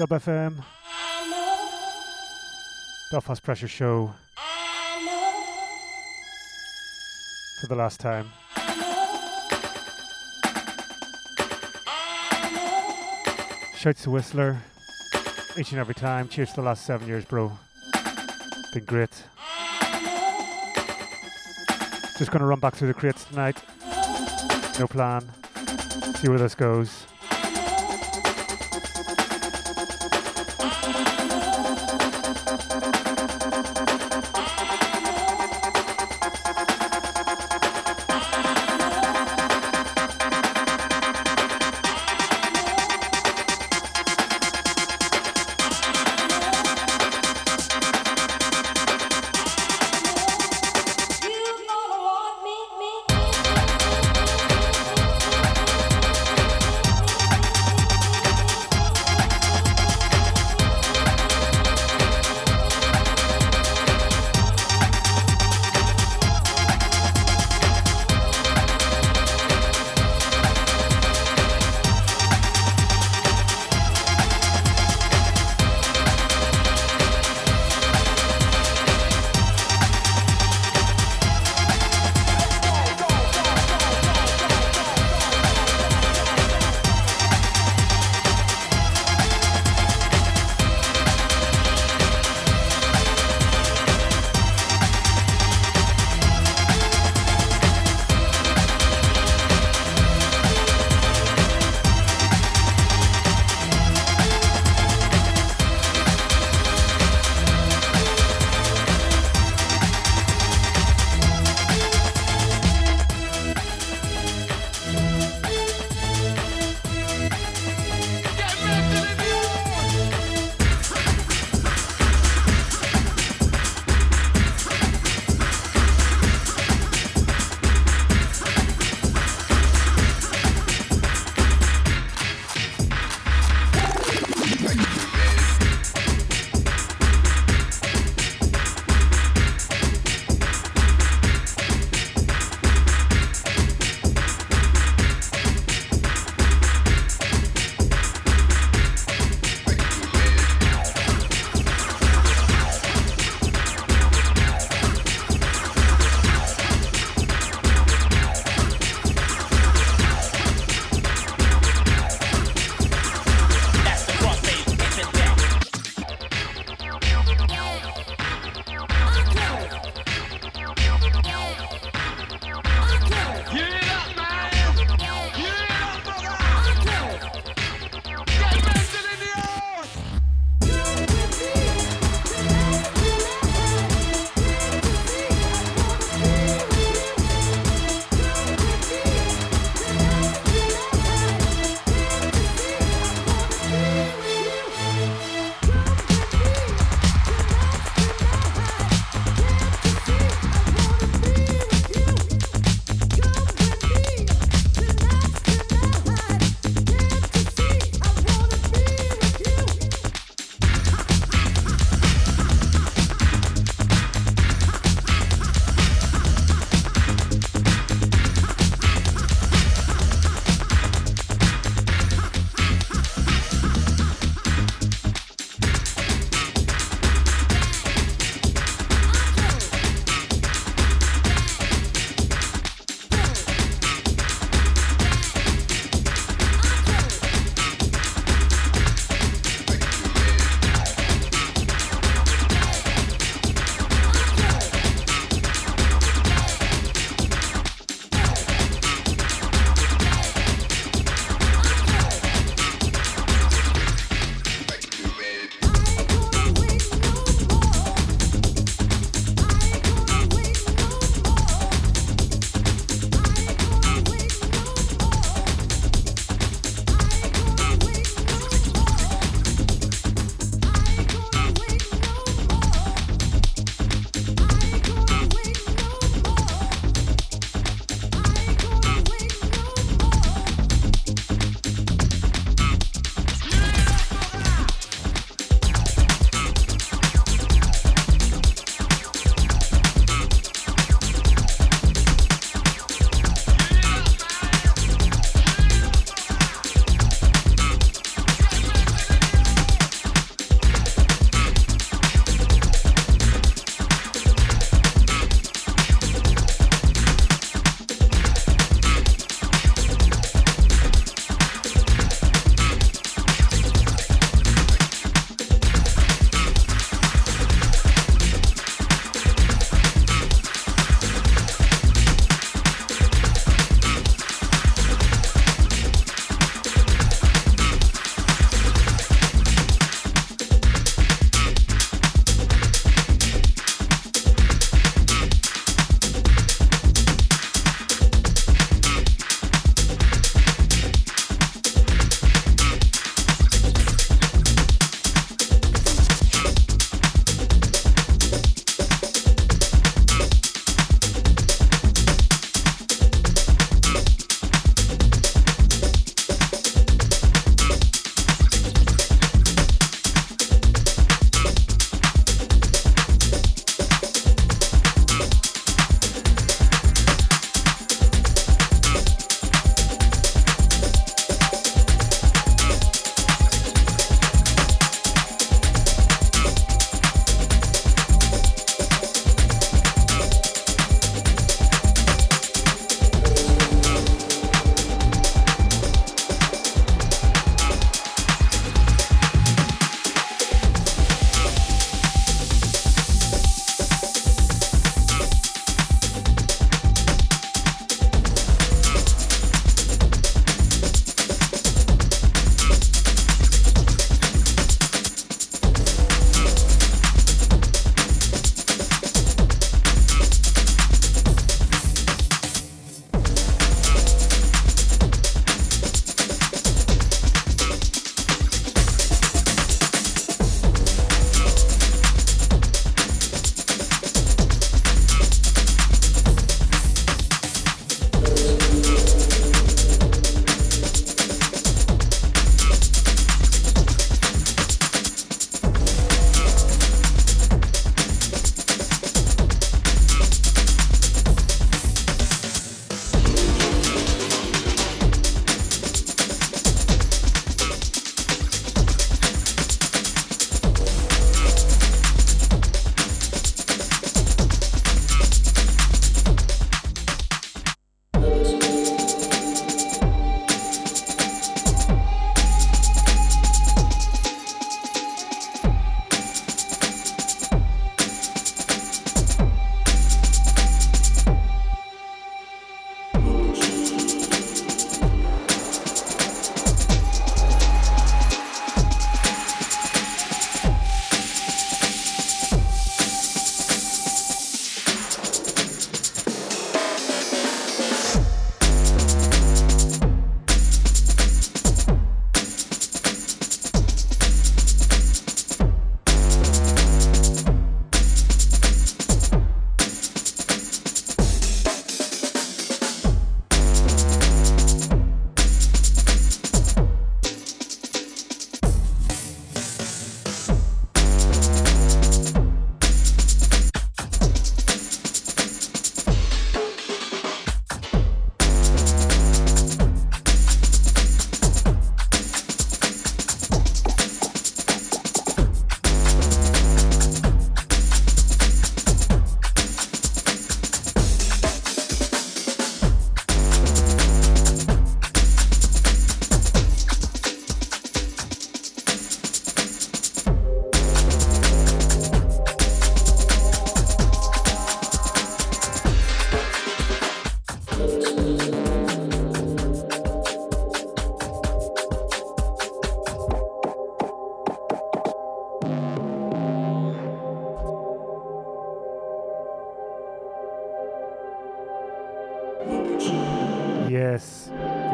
Sub FM. Belfast Pressure Show. For the last time. Shouts to Whistler. Each and every time. Cheers to the last seven years, bro. Been great. Just gonna run back through the crates tonight. No plan. See where this goes.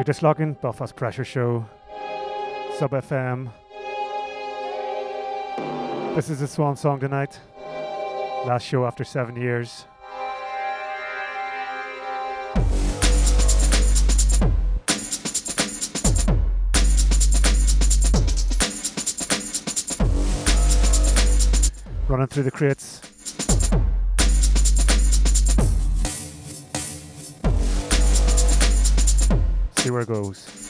Just logging Belfast Pressure Show, Sub FM. This is the swan song tonight. Last show after seven years. Running through the crates. Goes.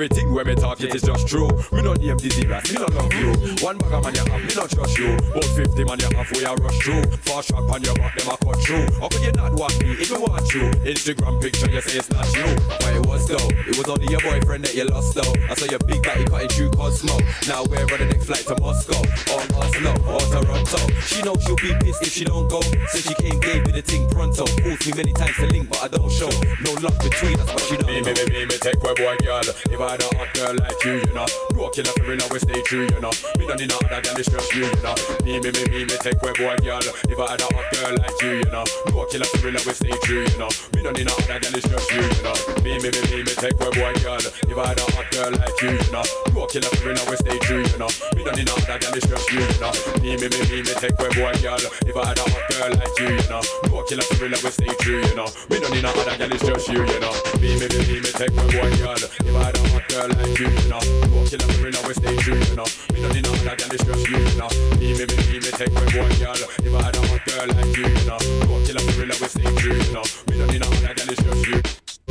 Everything where me talk, it is just true. Don't name dizzy rat, me don't love you. One bag of man you have, me don't trust you. About 50 man you have, we a rush through. Fast shot on your back, them a cut through. How could you not want me if you want you? Instagram picture, you say it's not you. But it was though, it was only your boyfriend that you lost though. I saw your big body cutting through Cosmo. Now we're on the next flight to Moscow, or Oslo, or Toronto. She knows she'll be pissed if she don't go. Since she came, gave me the thing pronto. Calls me many times to link, but I don't show. No love between us, but she don't me, know. Me, me, me, me, take away boy, girl. If I had a hot girl like you, you know. No killer for real, I stay true, you know. Me don't need other girl, it's just you, you know. Me, me, me, me, me, take away boy, girl. If I had a hot girl like you, you know. No killer for real, I stay true, you know. Me don't need no other girl, it's just you, you know. Me, me, me, me, me, take away boy, girl. If I had a hot girl like you, you know. No killer for real, I will stay true, you know. Me don't need no other girl, it's just you, you know. Me, me, me, me, me, take away boy, girl. If I had a hot girl like you, you know. No killer for real, I will stay true, you know. Me don't need no other girl, it's just you, you know. Me, me, me, me, me, take away boy, girl. If I had a hot girl like you, you know. No killer for real, I will stay true, you know. Me don't need no other girl, it's just you, you know. Me, me, me, me, me, take away boy, girl. If I had a hot girl like you, you know. No killer for real, I will stay true, you know. Me don't need no other girl, it's just you.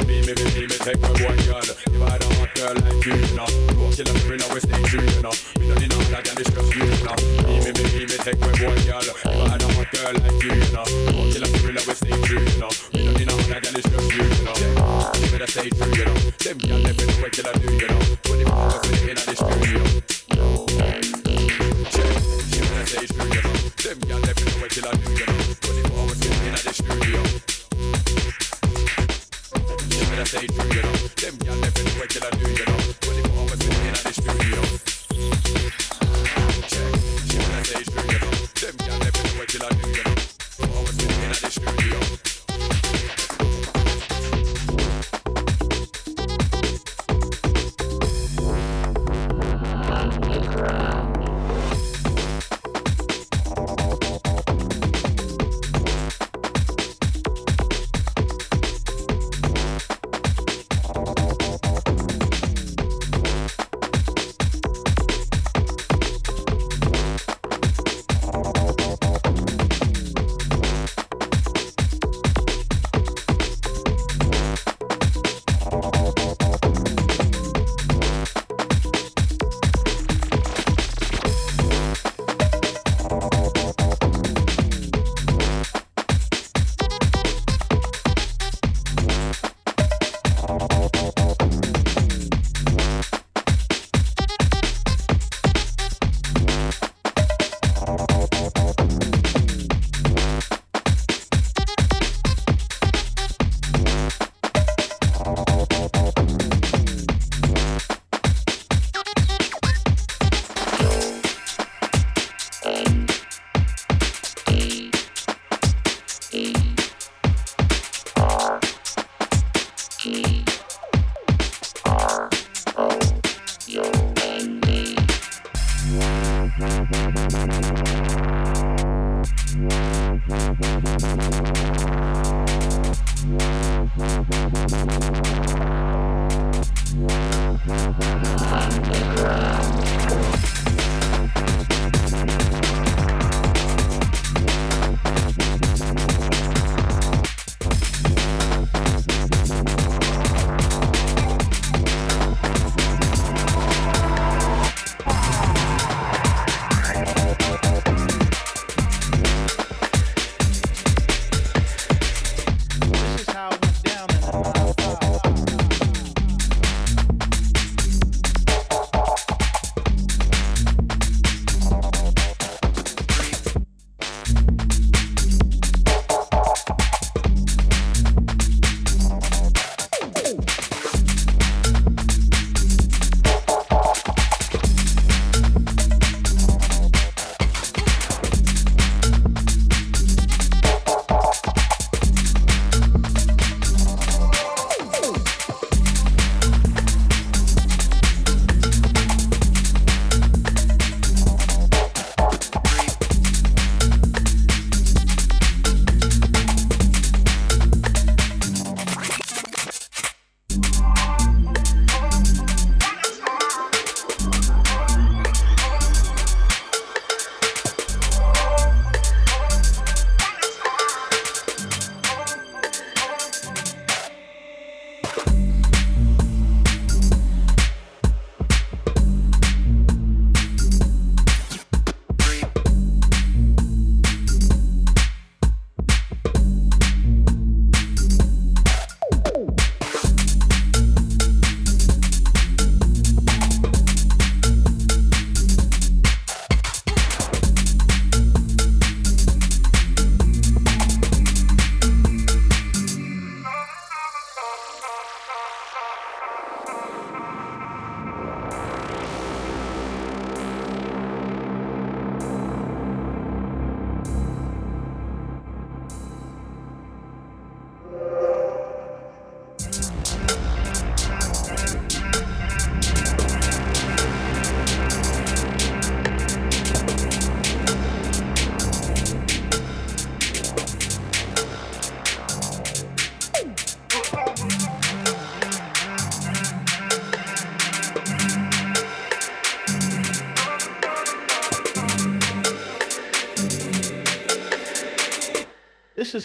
Me, me, me, me, me, take my one girl. If I had a hot girl like you, you know. No killer for real, I will stay true, you know. Me don't need no other girl, it's just you, you know. Me, me, me, me, me, take my one girl. If I had a hot girl like you, you know. No killer for real, I will stay true, you know. Me don't need no other girl, it's just you, you know. You better stay true, you know. Them girl, been wait till I do, you know. 24 hours with it in the studio. You better stay true, you know. Them girl, been wait till I do, you know. You stay true, you know. Them them been wait till I do, you know.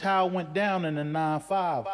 How it went down in the 9 5.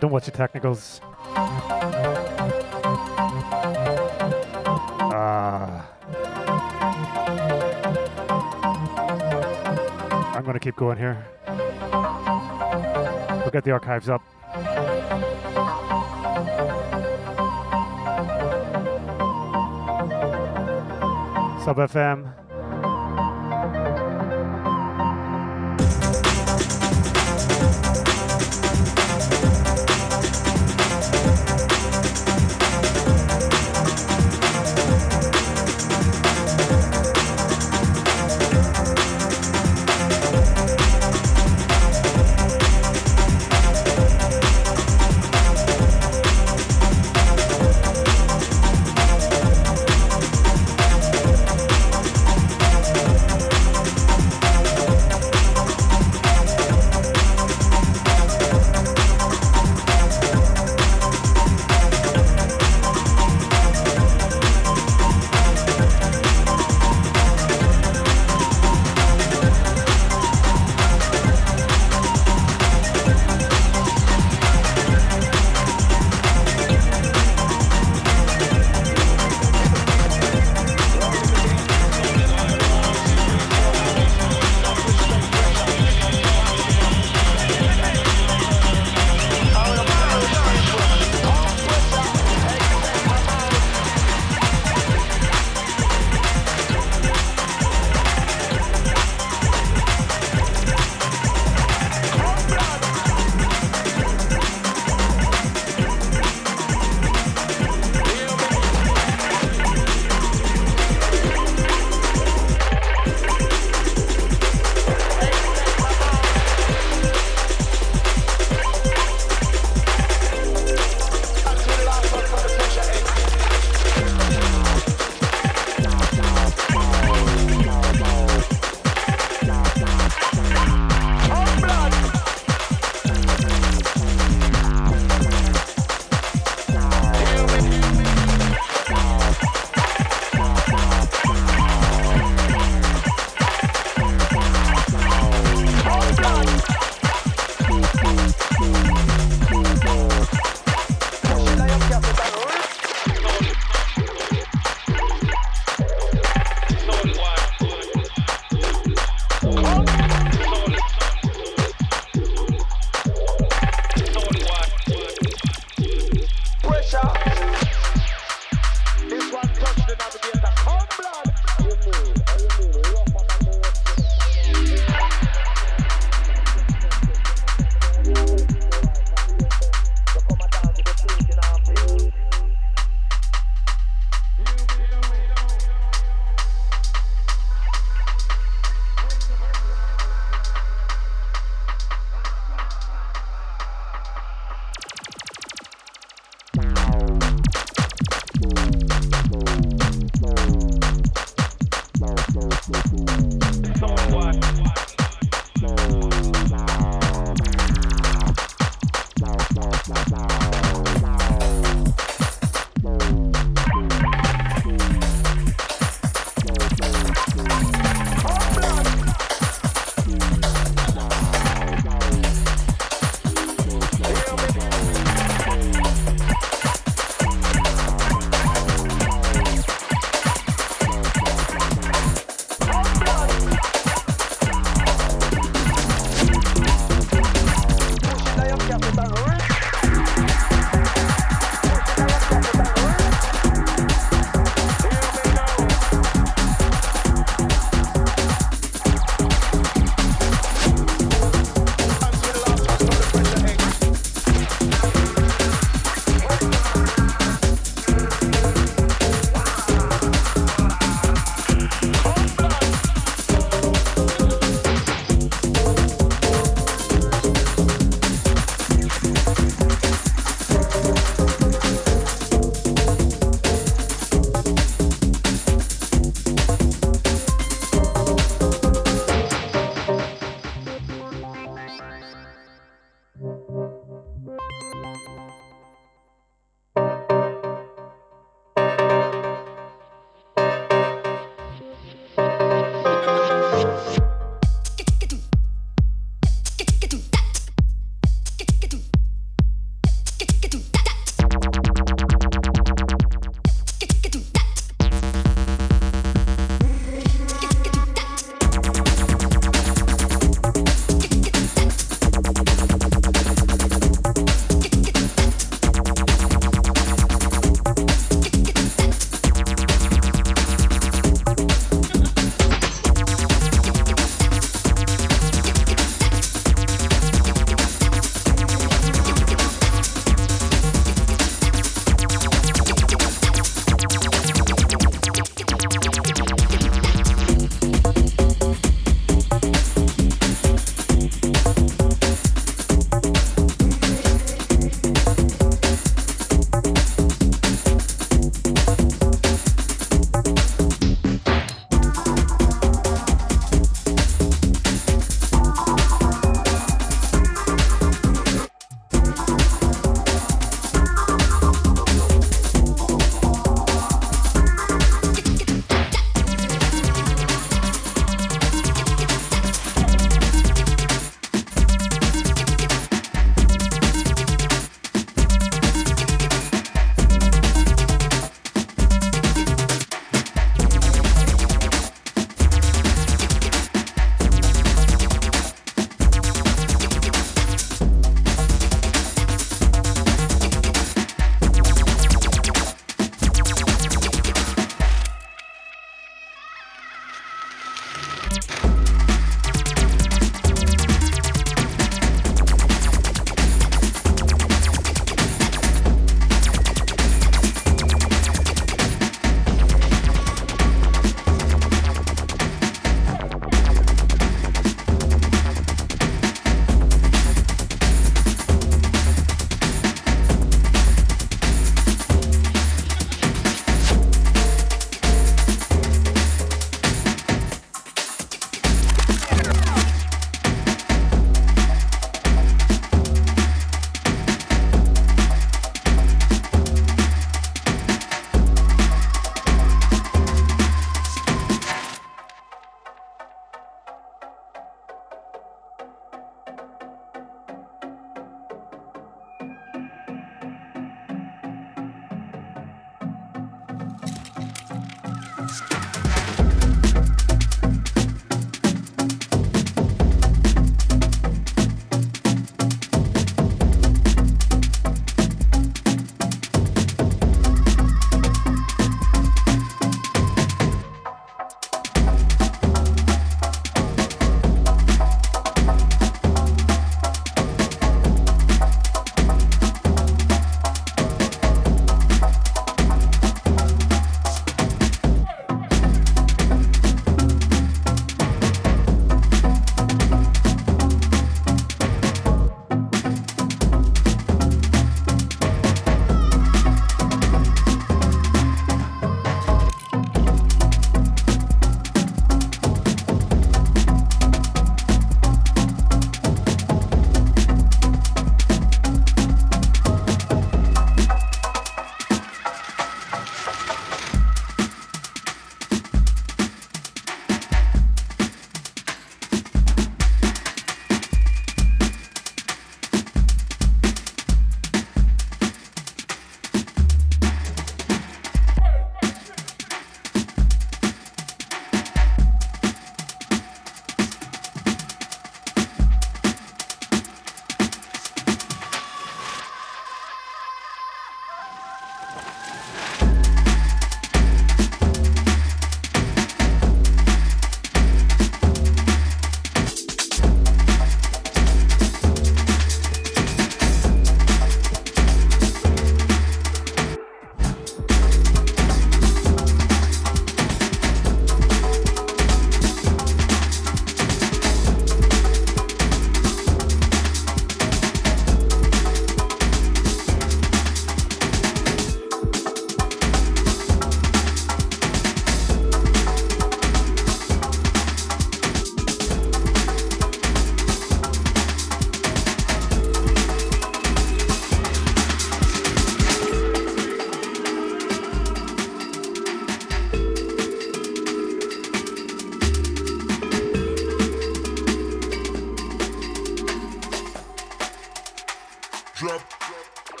Don't watch the technicals. Ah. I'm gonna keep going here. We'll get the archives up. Sub FM.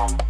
one.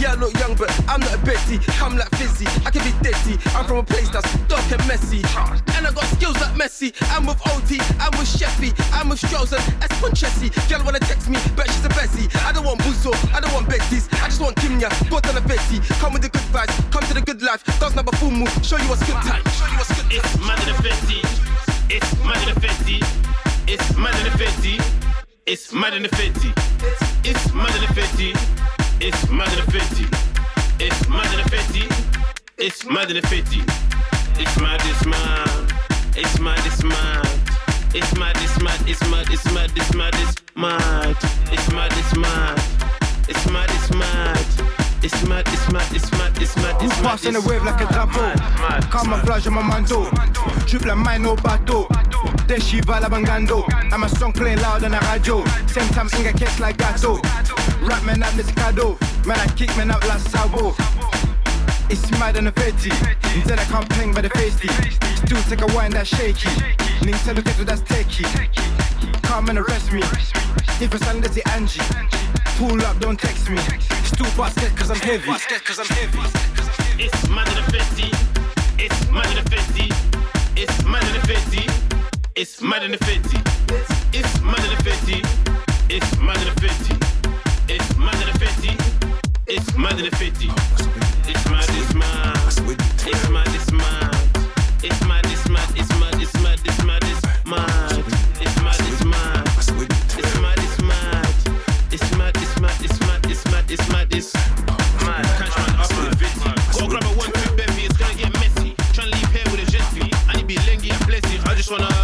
Yeah, I look young, but I'm not a Betty. Come like fizzy, I can be dirty. I'm from a place that's dark and messy. And I got skills like Messi. I'm with OT, I'm with Sheffy, I'm with Strauss and Esponchessi. Girl wanna text me, but she's a Bessie. I don't want Buzo, I don't want Betty's. I just want Kimya, bought on a Betty. Come with the good vibes, come to the good life. Does a full move, show you what's good time. Show you what's good time. It's mad in the 50. It's mad in the 50. It's mad in the 50. It's mad in the 50. It's mad in the 50. It's mad than 50. It's mad than 50. It's mad than 50. It's mad, it's mad. It's mad, it's mad. It's mad, it's mad, it's mad, it's mad, it's mad, it's mad. It's mad, it's mad. It's mad, it's mad it's mad, it's mad, it's mad, it's mad. Who's passing the wave like a drapeau? Camouflage on my manto. Trip like mine au bateau. Then she va la bangando. I'm a song playing loud on the radio. Same time, singer cakes like gato. Rap man up this cadeau. Man, I kick man out like sabo. It's mad and a fetty. Instead, I can't ping by the facey. Still take a wine that's shaky. Nintendo Keto that's techie. Come and arrest me. If a son, that's the Angie. Pull up, don't text me. Still bust dead cause I'm heavy. cause I'm heavy. It's money to 50. It's money to 50. It's money to 50. It's money to 50. It's money to 50. It's money to 50. It's money to 50. It's money to 50. It's mad, it's mad. It's mad, it's mad. It's mad. It's mad, it's mad. Catch man up with vid. Gotta grab a one, two, bevy. It's gonna get messy. Tryna leave here with a jet gently. I need be lengy and blessy. I just wanna.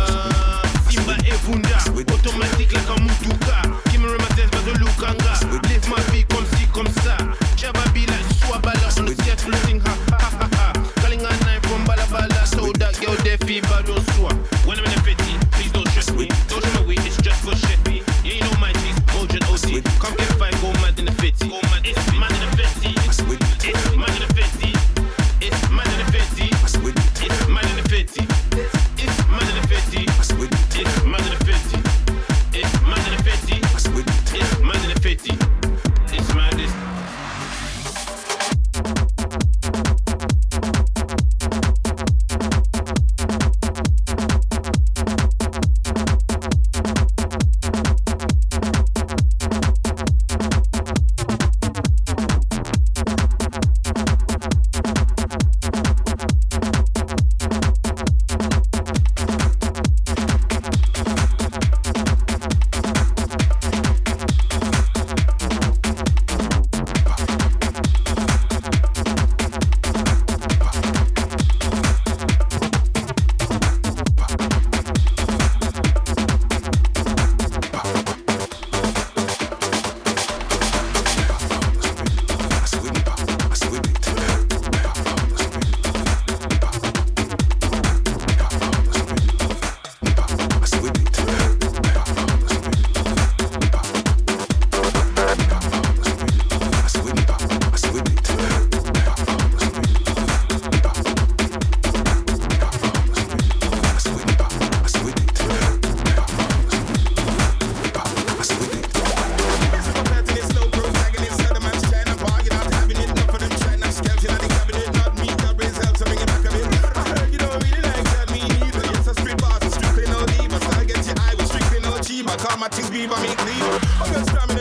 leave, I ain't leaving. I'm just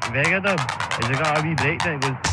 Vegadub. Is it got a wee breakdown? It was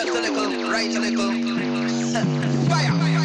Left a little, right a little. Fire.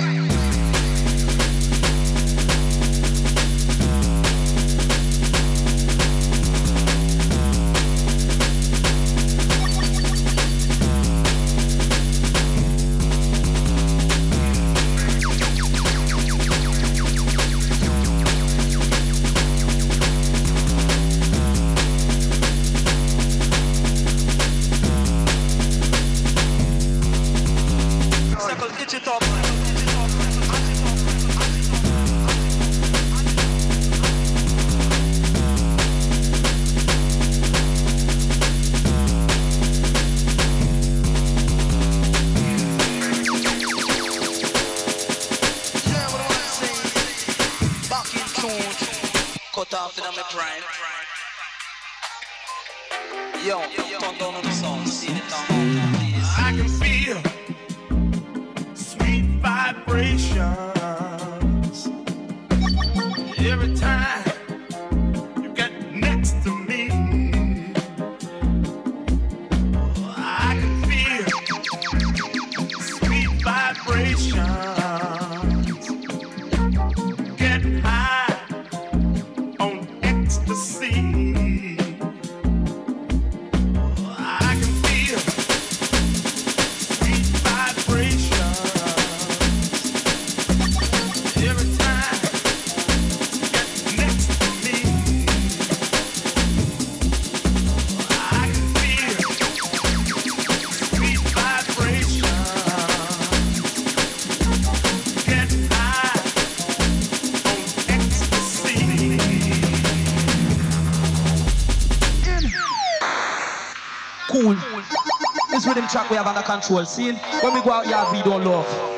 track we have under control. See, when we go out yeah, we don't love.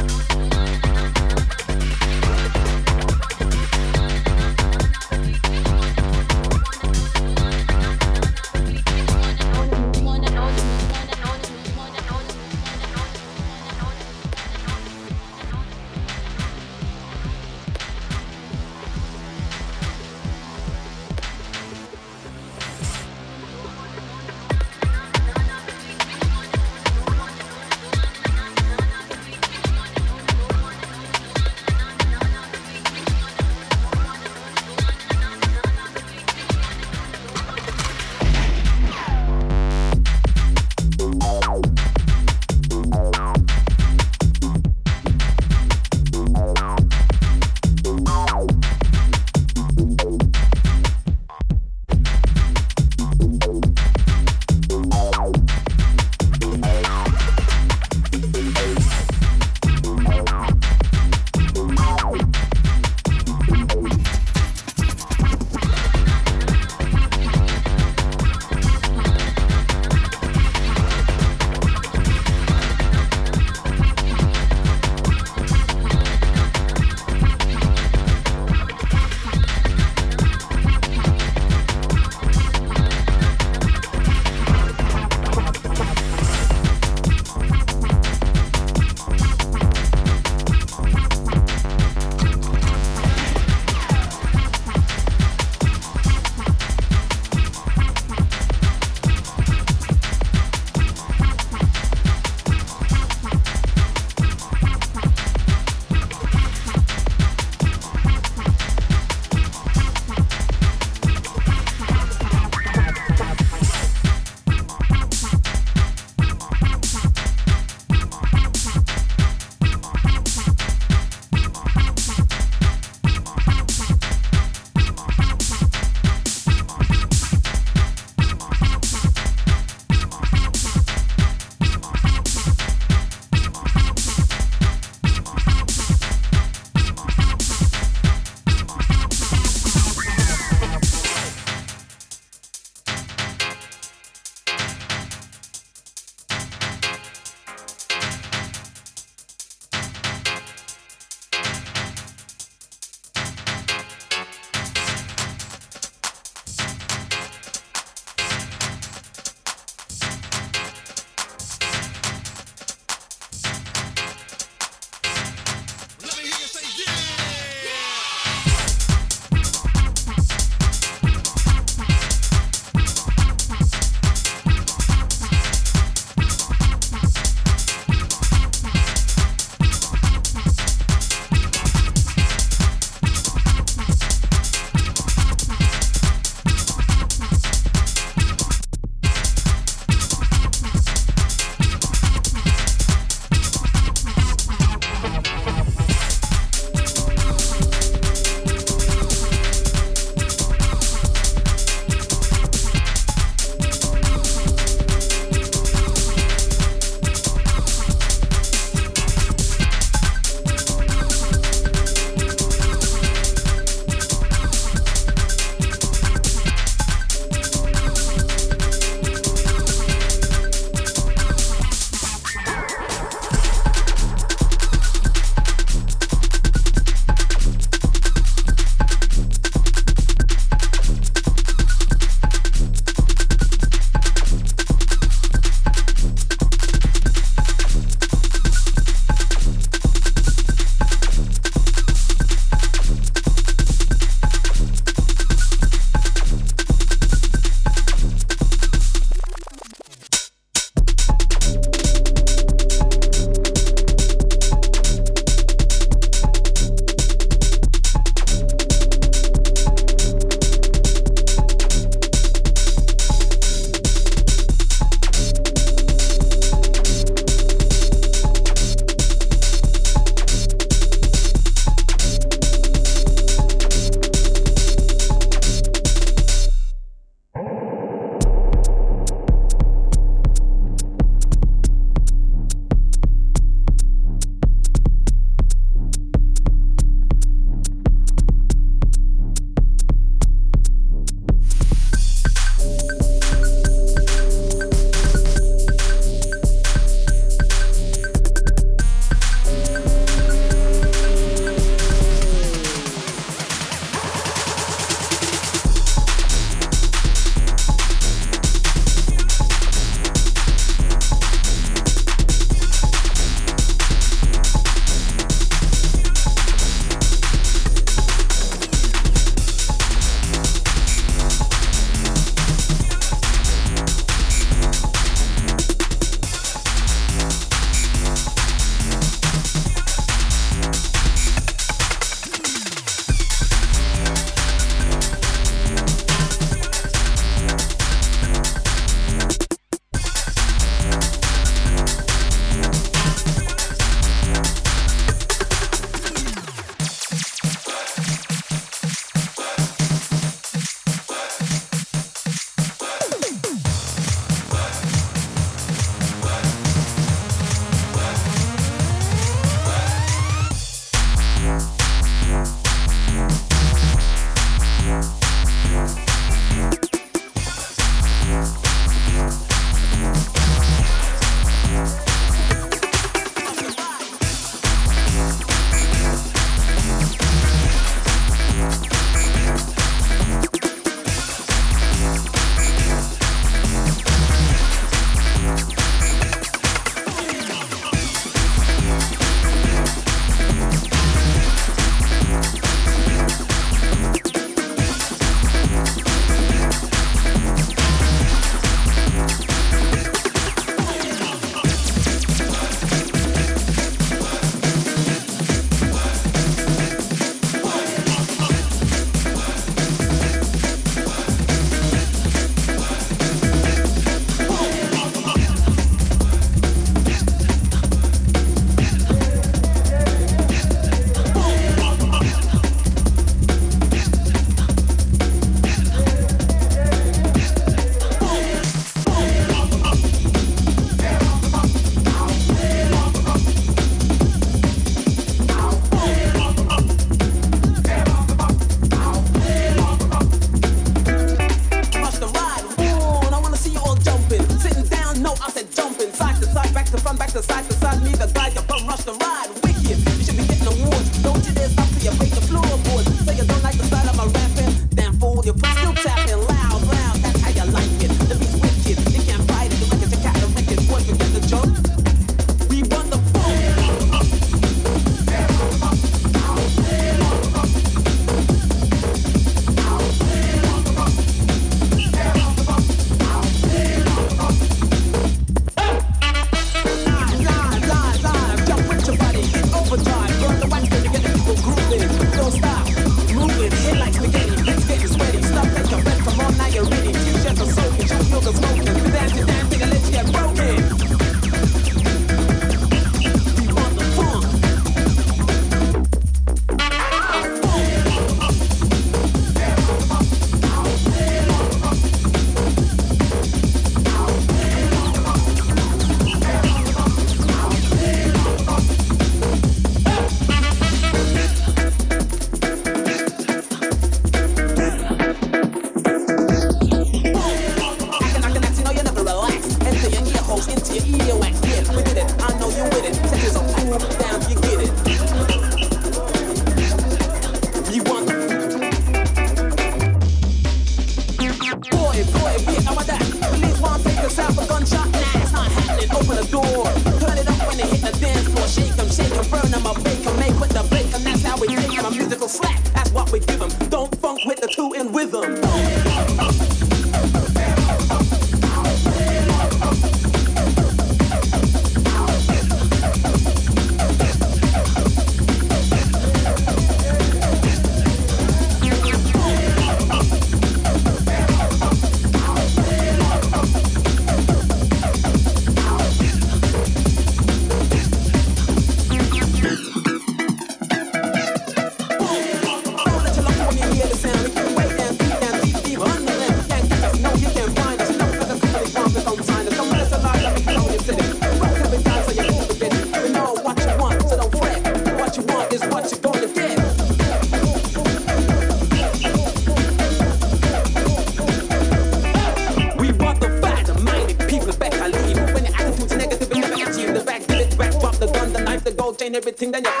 Everything, then you